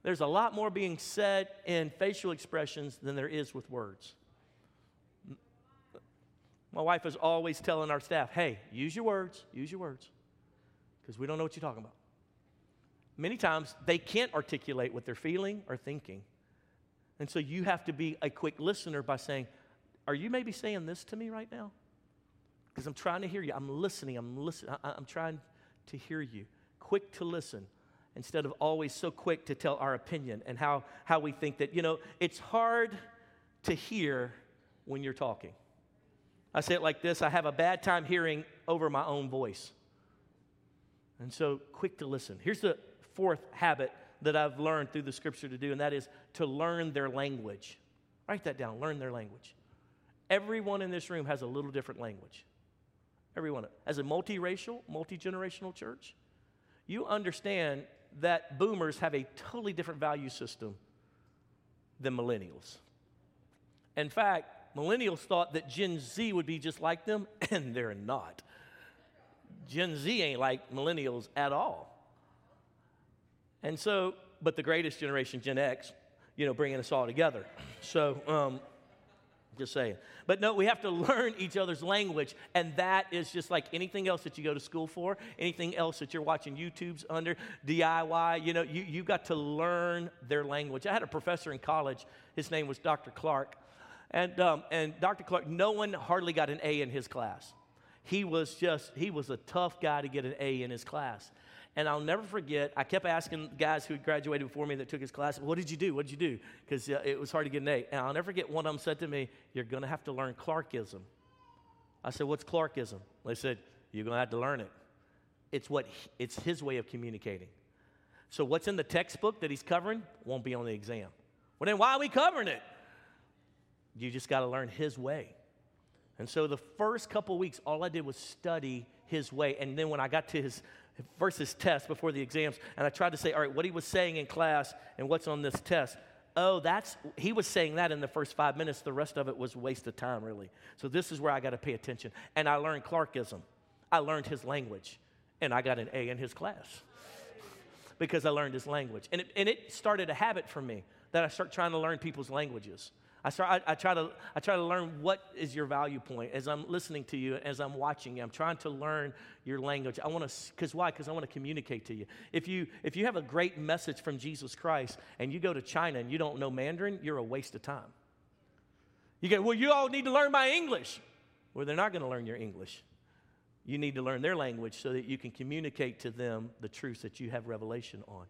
there's a lot more being said in facial expressions than there is with words. My wife is always telling our staff, hey, use your words, use your words, because we don't know what you're talking about. Many times they can't articulate what they're feeling or thinking. And so you have to be a quick listener by saying, are you maybe saying this to me right now? Because I'm trying to hear you. I'm listening. I'm listening. I'm trying to hear you. Quick to listen instead of always so quick to tell our opinion and how, how we think that, you know, it's hard to hear when you're talking. I say it like this I have a bad time hearing over my own voice. And so, quick to listen. Here's the fourth habit that I've learned through the scripture to do, and that is to learn their language. Write that down, learn their language. Everyone in this room has a little different language. Everyone. As a multiracial, multi generational church, you understand that boomers have a totally different value system than millennials. In fact, millennials thought that Gen Z would be just like them, and they're not. Gen Z ain't like millennials at all. And so, but the greatest generation, Gen X, you know, bringing us all together. So, um, just saying. But no, we have to learn each other's language, and that is just like anything else that you go to school for, anything else that you're watching YouTube's under, DIY, you know, you, you got to learn their language. I had a professor in college, his name was Dr. Clark, and, um, and Dr. Clark, no one hardly got an A in his class. He was just, he was a tough guy to get an A in his class. And I'll never forget, I kept asking guys who had graduated before me that took his class, What did you do? What did you do? Because uh, it was hard to get an A. And I'll never forget one of them said to me, You're going to have to learn Clarkism. I said, What's Clarkism? They said, You're going to have to learn it. It's, what he, it's his way of communicating. So, what's in the textbook that he's covering won't be on the exam. Well, then why are we covering it? You just got to learn his way. And so, the first couple weeks, all I did was study his way. And then, when I got to his versus test before the exams, and I tried to say, all right, what he was saying in class and what's on this test. Oh, that's, he was saying that in the first five minutes. The rest of it was waste of time, really. So this is where I got to pay attention. And I learned Clarkism. I learned his language, and I got an A in his class because I learned his language. And it, and it started a habit for me that I start trying to learn people's languages. I, start, I, I, try to, I try to learn what is your value point as I'm listening to you, as I'm watching you. I'm trying to learn your language. I want to, because why? Because I want to communicate to you. If, you. if you have a great message from Jesus Christ and you go to China and you don't know Mandarin, you're a waste of time. You go, well, you all need to learn my English. Well, they're not going to learn your English. You need to learn their language so that you can communicate to them the truths that you have revelation on.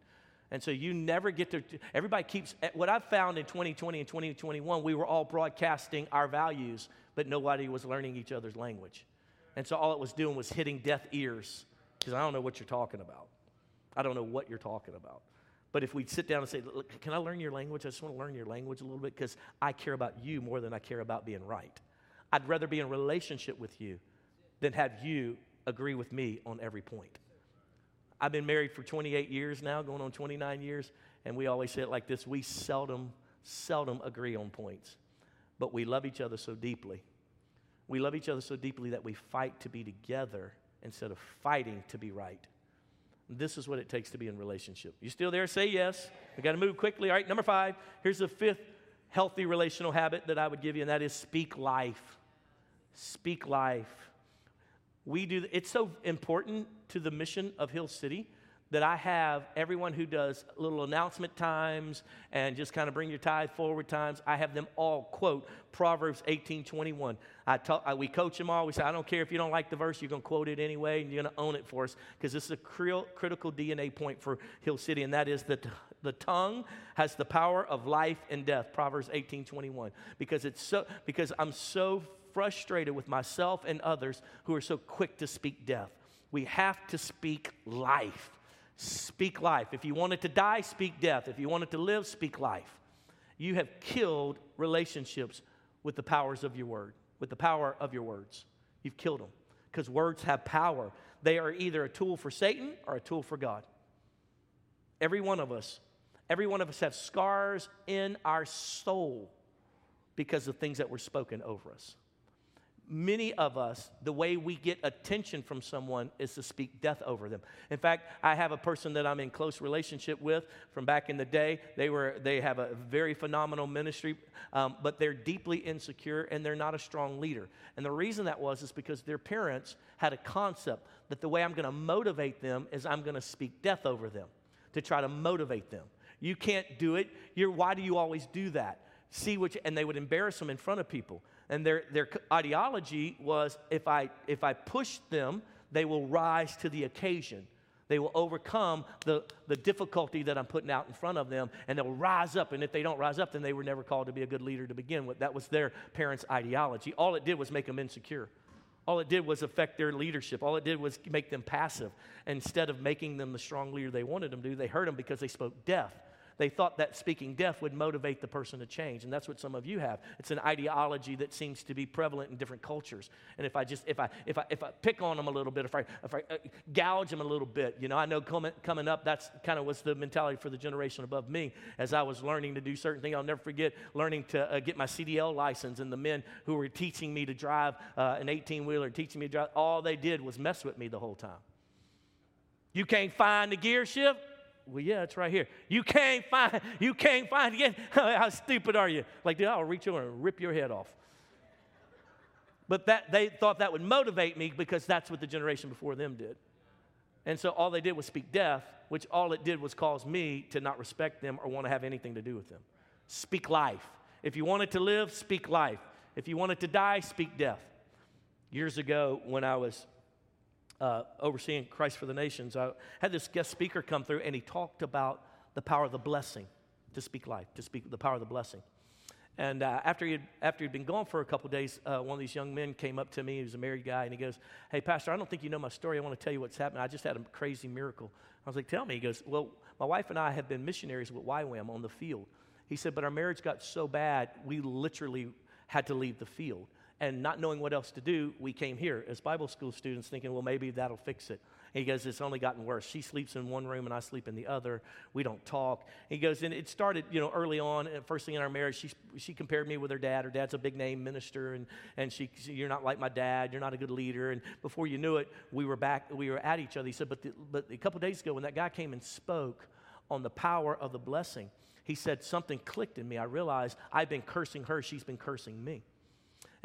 And so you never get to, everybody keeps, eh, what I've found in 2020 and 2021, we were all broadcasting our values, but nobody was learning each other's language. And so all it was doing was hitting deaf ears, because I don't know what you're talking about. I don't know what you're talking about. But if we sit down and say, Can I learn your language? I just want to learn your language a little bit because I care about you more than I care about being right. I'd rather be in relationship with you than have you agree with me on every point. I've been married for 28 years now, going on 29 years, and we always say it like this we seldom, seldom agree on points, but we love each other so deeply. We love each other so deeply that we fight to be together instead of fighting to be right. This is what it takes to be in relationship. You still there? Say yes. We got to move quickly. All right, number five. Here's the fifth healthy relational habit that I would give you, and that is speak life. Speak life we do it's so important to the mission of hill city that i have everyone who does little announcement times and just kind of bring your tithe forward times. I have them all quote proverbs 18 21 I talk, I, we coach them all. We say i don't care if you don't like the verse you're going to quote it anyway and you're going to own it for us. Because this is a cr- critical dna point for hill city and that is that the tongue has the power of life and death. Proverbs 18 21 because it's so because i'm so frustrated with myself and others who are so quick to speak death. We have to speak life. Speak life. If you wanted to die, speak death. If you wanted to live, speak life. You have killed relationships with the powers of your word, with the power of your words. You've killed them because words have power. They are either a tool for Satan or a tool for God. Every one of us, every one of us have scars in our soul because of things that were spoken over us many of us, the way we get attention from someone is to speak death over them. In fact, I have a person that I'm in close relationship with from back in the day. They were they have a very phenomenal ministry, um, but they're deeply insecure and they're not a strong leader. And the reason that was is because their parents had a concept that the way I'm going to motivate them is I'm going to speak death over them to try to motivate them. You can't do it. You're, why do you always do that? See you, and they would embarrass them in front of people. And their, their ideology was if I, if I push them, they will rise to the occasion. They will overcome the, the difficulty that I'm putting out in front of them, and they'll rise up. And if they don't rise up, then they were never called to be a good leader to begin with. That was their parents' ideology. All it did was make them insecure. All it did was affect their leadership. All it did was make them passive. Instead of making them the strong leader they wanted them to, they hurt them because they spoke death they thought that speaking death would motivate the person to change. And that's what some of you have. It's an ideology that seems to be prevalent in different cultures. And if I just, if I, if I, if I pick on them a little bit, if I, if I uh, gouge them a little bit, you know, I know coming, coming up, that's kind of was the mentality for the generation above me as I was learning to do certain things. I'll never forget learning to uh, get my CDL license and the men who were teaching me to drive uh, an 18 wheeler, teaching me to drive, all they did was mess with me the whole time. You can't find the gear shift? Well, yeah, it's right here. You can't find, you can't find it. How stupid are you? Like, dude, I'll reach over and rip your head off. But that they thought that would motivate me because that's what the generation before them did. And so all they did was speak death, which all it did was cause me to not respect them or want to have anything to do with them. Speak life. If you wanted to live, speak life. If you wanted to die, speak death. Years ago, when I was uh, overseeing Christ for the Nations, I had this guest speaker come through and he talked about the power of the blessing to speak life, to speak the power of the blessing. And uh, after, he'd, after he'd been gone for a couple days, uh, one of these young men came up to me. He was a married guy, and he goes, Hey, Pastor, I don't think you know my story. I want to tell you what's happened. I just had a crazy miracle. I was like, Tell me. He goes, Well, my wife and I have been missionaries with YWAM on the field. He said, But our marriage got so bad, we literally had to leave the field. And not knowing what else to do, we came here as Bible school students thinking, well, maybe that'll fix it. He goes, it's only gotten worse. She sleeps in one room and I sleep in the other. We don't talk. He goes, and it started, you know, early on, uh, first thing in our marriage, she, she compared me with her dad. Her dad's a big name minister, and, and she, you're not like my dad. You're not a good leader. And before you knew it, we were back, we were at each other. He said, but, the, but a couple days ago, when that guy came and spoke on the power of the blessing, he said, something clicked in me. I realized I've been cursing her, she's been cursing me.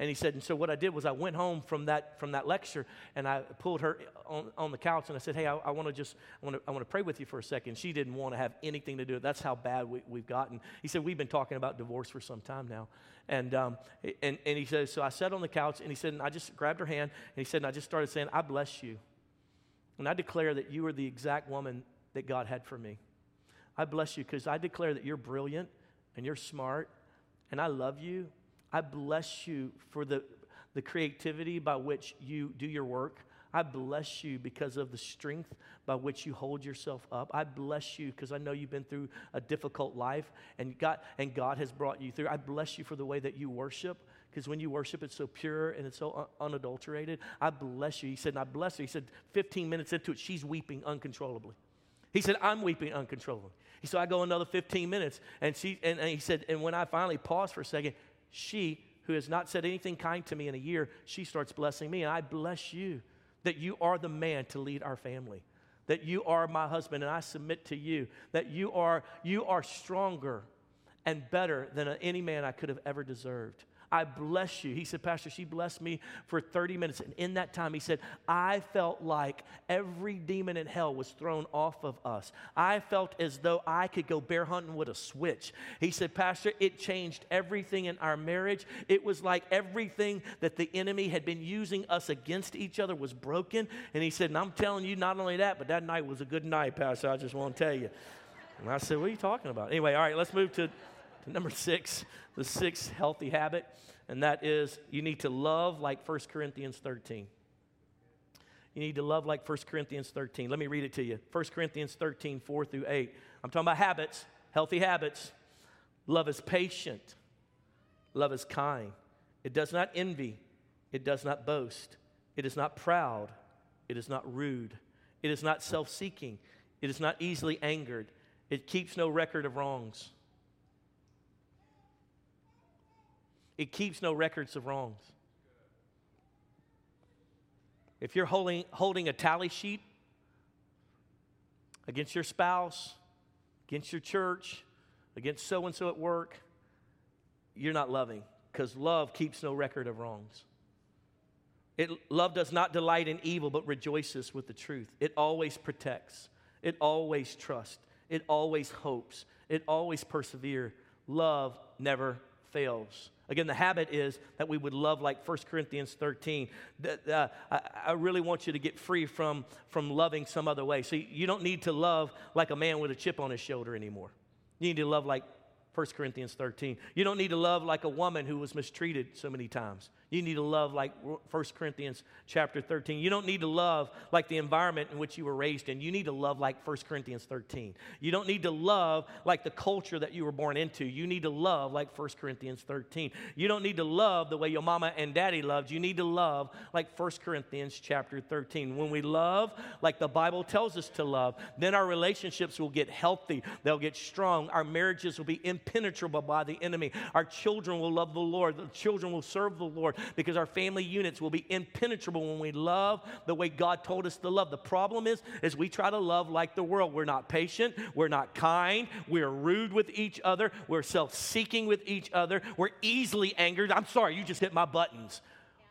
And he said, and so what I did was I went home from that, from that lecture and I pulled her on, on the couch and I said, hey, I, I want to just, I want to I pray with you for a second. She didn't want to have anything to do with it. That's how bad we, we've gotten. He said, we've been talking about divorce for some time now. And, um, and, and he said, so I sat on the couch and he said, and I just grabbed her hand and he said, and I just started saying, I bless you. And I declare that you are the exact woman that God had for me. I bless you because I declare that you're brilliant and you're smart and I love you I bless you for the, the creativity by which you do your work. I bless you because of the strength by which you hold yourself up. I bless you because I know you've been through a difficult life and God, and God has brought you through. I bless you for the way that you worship because when you worship, it's so pure and it's so un- unadulterated. I bless you. He said, I bless her. He said, 15 minutes into it, she's weeping uncontrollably. He said, I'm weeping uncontrollably. So I go another 15 minutes, and, she, and, and he said, and when I finally pause for a second, she, who has not said anything kind to me in a year, she starts blessing me. And I bless you that you are the man to lead our family, that you are my husband, and I submit to you, that you are, you are stronger and better than any man I could have ever deserved. I bless you. He said, Pastor, she blessed me for 30 minutes. And in that time, he said, I felt like every demon in hell was thrown off of us. I felt as though I could go bear hunting with a switch. He said, Pastor, it changed everything in our marriage. It was like everything that the enemy had been using us against each other was broken. And he said, and I'm telling you, not only that, but that night was a good night, Pastor. I just want to tell you. And I said, What are you talking about? Anyway, all right, let's move to to number six, the sixth healthy habit, and that is you need to love like 1 Corinthians 13. You need to love like 1 Corinthians 13. Let me read it to you. 1 Corinthians 13, 4 through 8. I'm talking about habits, healthy habits. Love is patient, love is kind. It does not envy, it does not boast, it is not proud, it is not rude, it is not self seeking, it is not easily angered, it keeps no record of wrongs. It keeps no records of wrongs. If you're holding, holding a tally sheet against your spouse, against your church, against so and so at work, you're not loving because love keeps no record of wrongs. It, love does not delight in evil, but rejoices with the truth. It always protects. It always trusts. It always hopes. It always perseveres. Love never fails. Again, the habit is that we would love like 1 Corinthians 13. Uh, I, I, really want you to get free from, from loving some other way. So you don't need to love like a man with a chip on his shoulder anymore. You need to love like 1 Corinthians 13. You don't need to love like a woman who was mistreated so many times. You need to love like 1 Corinthians chapter 13. You don't need to love like the environment in which you were raised in. You need to love like 1 Corinthians 13. You don't need to love like the culture that you were born into. You need to love like 1 Corinthians 13. You don't need to love the way your mama and daddy loved. You need to love like 1 Corinthians chapter 13. When we love like the Bible tells us to love, then our relationships will get healthy. They'll get strong. Our marriages will be impenetrable by the enemy. Our children will love the Lord. The children will serve the Lord because our family units will be impenetrable when we love the way God told us to love. The problem is, is we try to love like the world. We're not patient. We're not kind. We're rude with each other. We're self-seeking with each other. We're easily angered. I'm sorry, you just hit my buttons.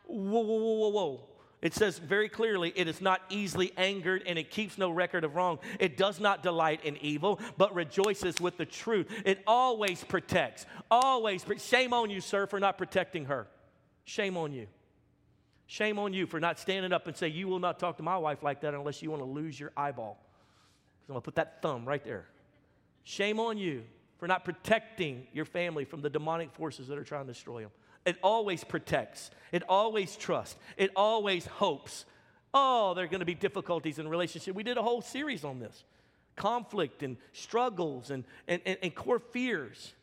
Whoa, whoa, whoa, whoa, whoa. It says very clearly, it is not easily angered and it keeps no record of wrong. It does not delight in evil, but rejoices with the truth. It always protects. Always. Shame on you, sir, for not protecting her. Shame on you. Shame on you for not standing up and say, You will not talk to my wife like that unless you want to lose your eyeball. Because I'm going to put that thumb right there. Shame on you for not protecting your family from the demonic forces that are trying to destroy them. It always protects, it always trusts, it always hopes. Oh, there are going to be difficulties in relationship. We did a whole series on this conflict and struggles and, and, and, and core fears,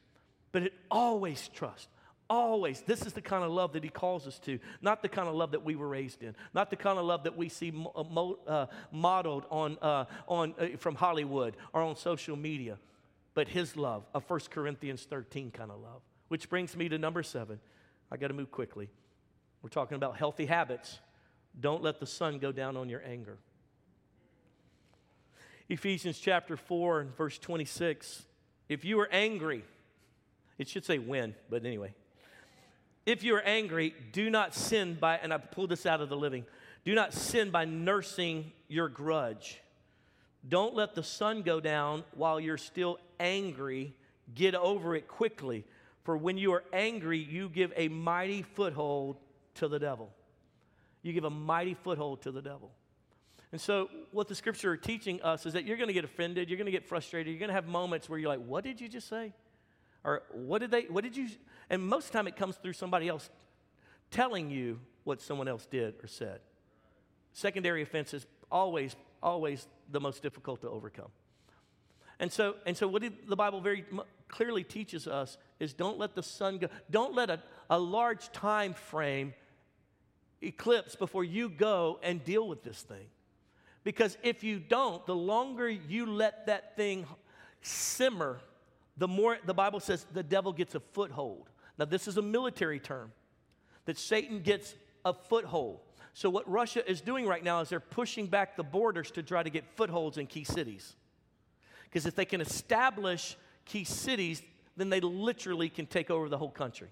but it always trusts. Always. This is the kind of love that he calls us to, not the kind of love that we were raised in, not the kind of love that we see mo- uh, mo- uh, modeled on, uh, on, uh, from Hollywood or on social media, but his love, a 1 Corinthians 13 kind of love. Which brings me to number seven. I got to move quickly. We're talking about healthy habits. Don't let the sun go down on your anger. Ephesians chapter 4 and verse 26. If you are angry, it should say when, but anyway. If you are angry, do not sin by, and I pulled this out of the living, do not sin by nursing your grudge. Don't let the sun go down while you're still angry. Get over it quickly. For when you are angry, you give a mighty foothold to the devil. You give a mighty foothold to the devil. And so, what the scripture are teaching us is that you're going to get offended, you're going to get frustrated, you're going to have moments where you're like, What did you just say? Or what did they, what did you, and most of the time it comes through somebody else telling you what someone else did or said. Secondary offense is always, always the most difficult to overcome. And so, and so what the Bible very clearly teaches us is don't let the sun go, don't let a, a large time frame eclipse before you go and deal with this thing. Because if you don't, the longer you let that thing simmer, the more the Bible says the devil gets a foothold. Now, this is a military term that Satan gets a foothold. So, what Russia is doing right now is they're pushing back the borders to try to get footholds in key cities. Because if they can establish key cities, then they literally can take over the whole country.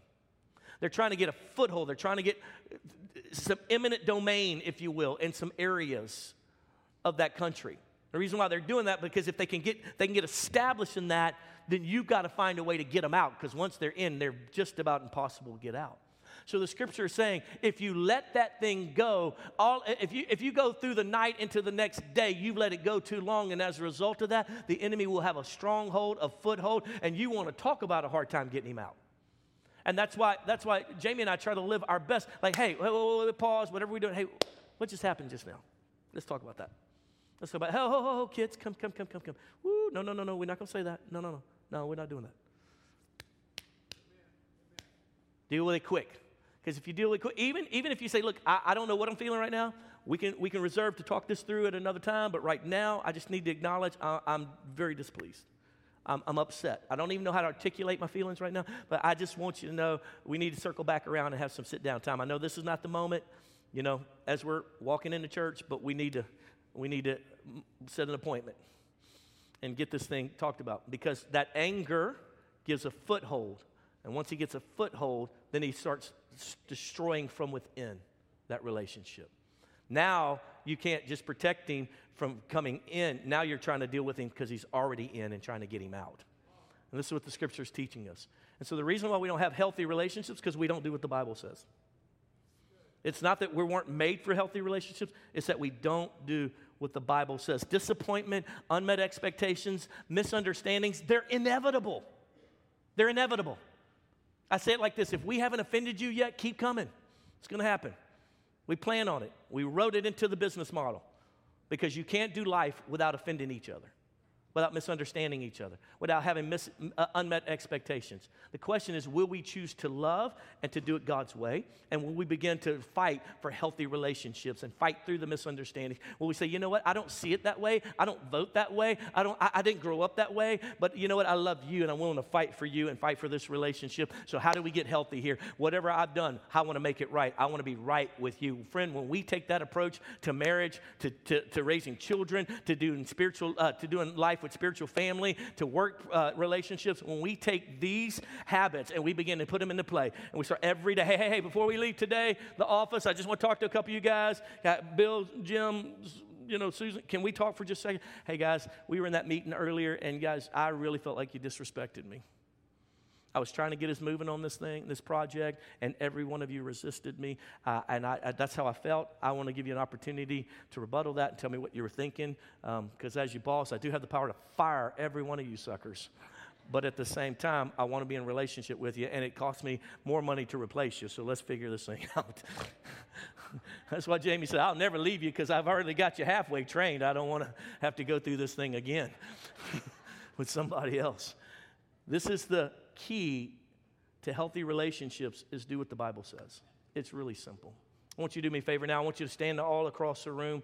They're trying to get a foothold, they're trying to get uh, some eminent domain, if you will, in some areas of that country. The reason why they're doing that because if they can get they can get established in that, then you've got to find a way to get them out because once they're in, they're just about impossible to get out. So the scripture is saying, if you let that thing go, all if you if you go through the night into the next day, you've let it go too long, and as a result of that, the enemy will have a stronghold, a foothold, and you want to talk about a hard time getting him out. And that's why that's why Jamie and I try to live our best. Like, hey, pause, whatever we're doing. Hey, what just happened just now? Let's talk about that. Let's go about, ho, ho, ho, ho, kids, come, come, come, come, come. Woo, no, no, no, no, we're not going to say that. No, no, no. No, we're not doing that. Deal with it quick. Because if you deal with it quick, even, even if you say, look, I, I don't know what I'm feeling right now, we can, we can reserve to talk this through at another time, but right now, I just need to acknowledge I, I'm very displeased. I'm, I'm, upset. I don't even know how to articulate my feelings right now, but I just want you to know we need to circle back around and have some sit down time. I know this is not the moment, you know, as we're walking into church, but we need to, we need to set an appointment and get this thing talked about because that anger gives a foothold. And once he gets a foothold, then he starts destroying from within that relationship. Now you can't just protect him from coming in. Now you're trying to deal with him because he's already in and trying to get him out. And this is what the scripture is teaching us. And so the reason why we don't have healthy relationships because we don't do what the Bible says. It's not that we weren't made for healthy relationships, it's that we don't do what the Bible says. Disappointment, unmet expectations, misunderstandings, they're inevitable. They're inevitable. I say it like this if we haven't offended you yet, keep coming. It's going to happen. We plan on it, we wrote it into the business model because you can't do life without offending each other without misunderstanding each other, without having mis- uh, unmet expectations. The question is will we choose to love and to do it God's way? And will we begin to fight for healthy relationships and fight through the misunderstandings? Will we say, you know what, I don't see it that way, I don't vote that way, I, don't, I, I didn't grow up that way, but you know what, I love you and I'm willing to fight for you and fight for this relationship. So, how do we get healthy here? Whatever I've done, I want to make it right. I want to be right with you. Friend, when we take that approach to marriage, to, to, to raising children, to doing spiritual, uh, to doing life with spiritual family, to work uh, relationships, when we take these habits and we begin to put them into play, and we start every day, hey, hey, hey, before we leave today, the office, I just want to talk to a couple of you guys. Got Bill, Jim, you know, Susan, can we talk for just a second? Hey, guys, we were in that meeting earlier, and guys, I really felt like you disrespected me. I was trying to get us moving on this thing, this project, and every one of you resisted me. Uh, and I, I, that's how I felt. I want to give you an opportunity to rebuttal that and tell me what you were thinking. Because um, as your boss, I do have the power to fire every one of you suckers. but at the same time, I want to be in relationship with you, and it costs me more money to replace you. So let's figure this thing out. That's why Jamie said, I'll never leave you because I've already got you halfway trained. I don't want to have to go through this thing again with somebody else. This is the key to healthy relationships is do what the Bible says. It's really simple. I want you to do me a favor now. I want you to stand all across the room.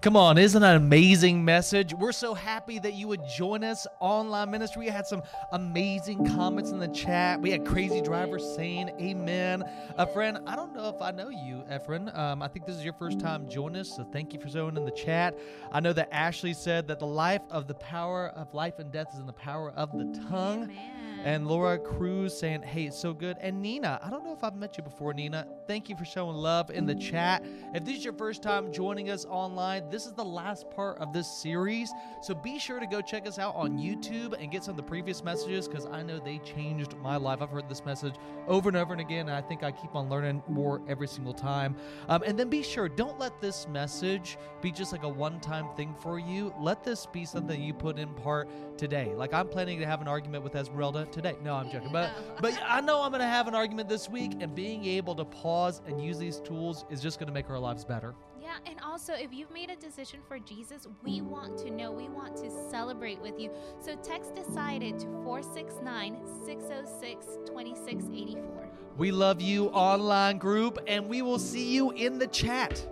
Come on, isn't that an amazing message? We're so happy that you would join us online ministry. We had some amazing comments in the chat. We had crazy drivers saying amen. A friend, I don't know if I know you, Efren. Um, I think this is your first time joining us, so thank you for showing in the chat. I know that Ashley said that the life of the power of life and death is in the power of the tongue. Amen. And Laura Cruz saying, hey, so good. And Nina, I don't know if I've met you before, Nina. Thank you for showing love in the chat. If this is your first time joining us online, this is the last part of this series. So be sure to go check us out on YouTube and get some of the previous messages because I know they changed my life. I've heard this message over and over and again, and I think I keep on learning more every single time. Um, and then be sure, don't let this message be just like a one time thing for you. Let this be something you put in part today. Like I'm planning to have an argument with Esmeralda today. No, I'm joking. But but I know I'm going to have an argument this week, and being able to pause and use these tools is just going to make our lives better. Yeah, and also if you've made a decision for Jesus, we want to know. We want to celebrate with you. So text decided to 469 606 2684. We love you, online group, and we will see you in the chat.